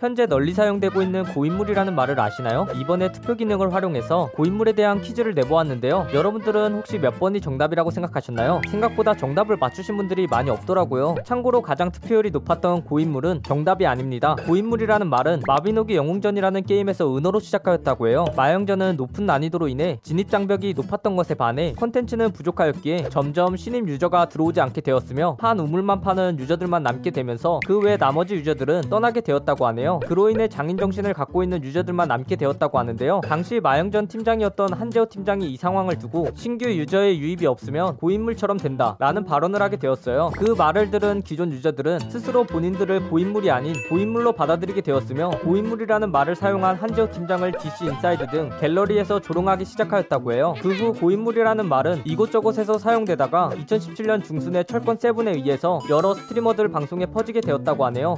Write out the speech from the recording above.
현재 널리 사용되고 있는 고인물이라는 말을 아시나요? 이번에 투표 기능을 활용해서 고인물에 대한 퀴즈를 내보았는데요. 여러분들은 혹시 몇 번이 정답이라고 생각하셨나요? 생각보다 정답을 맞추신 분들이 많이 없더라고요. 참고로 가장 투표율이 높았던 고인물은 정답이 아닙니다. 고인물이라는 말은 마비노기 영웅전이라는 게임에서 은어로 시작하였다고 해요. 마영전은 높은 난이도로 인해 진입 장벽이 높았던 것에 반해 컨텐츠는 부족하였기에 점점 신입 유저가 들어오지 않게 되었으며 한 우물만 파는 유저들만 남게 되면서 그 외 나머지 유저들은 떠나게 되었다고 하네요. 있는데요. 그로 인해 장인 정신을 갖고 있는 유저들만 남게 되었다고 하는데요. 당시 마영전 팀장이었던 한재호 팀장이 이 상황을 두고 신규 유저의 유입이 없으면 고인물처럼 된다 라는 발언을 하게 되었어요. 그 말을 들은 기존 유저들은 스스로 본인들을 고인물이 아닌 고인물로 받아들이게 되었으며 고인물이라는 말을 사용한 한재호 팀장을 DC 인사이드 등 갤러리에서 조롱하기 시작하였다고 해요. 그 후 고인물이라는 말은 이곳저곳에서 사용되다가 2017년 중순에 철권 Seven에 의해서 여러 스트리머들 방송에 퍼지게 되었다고 하네요.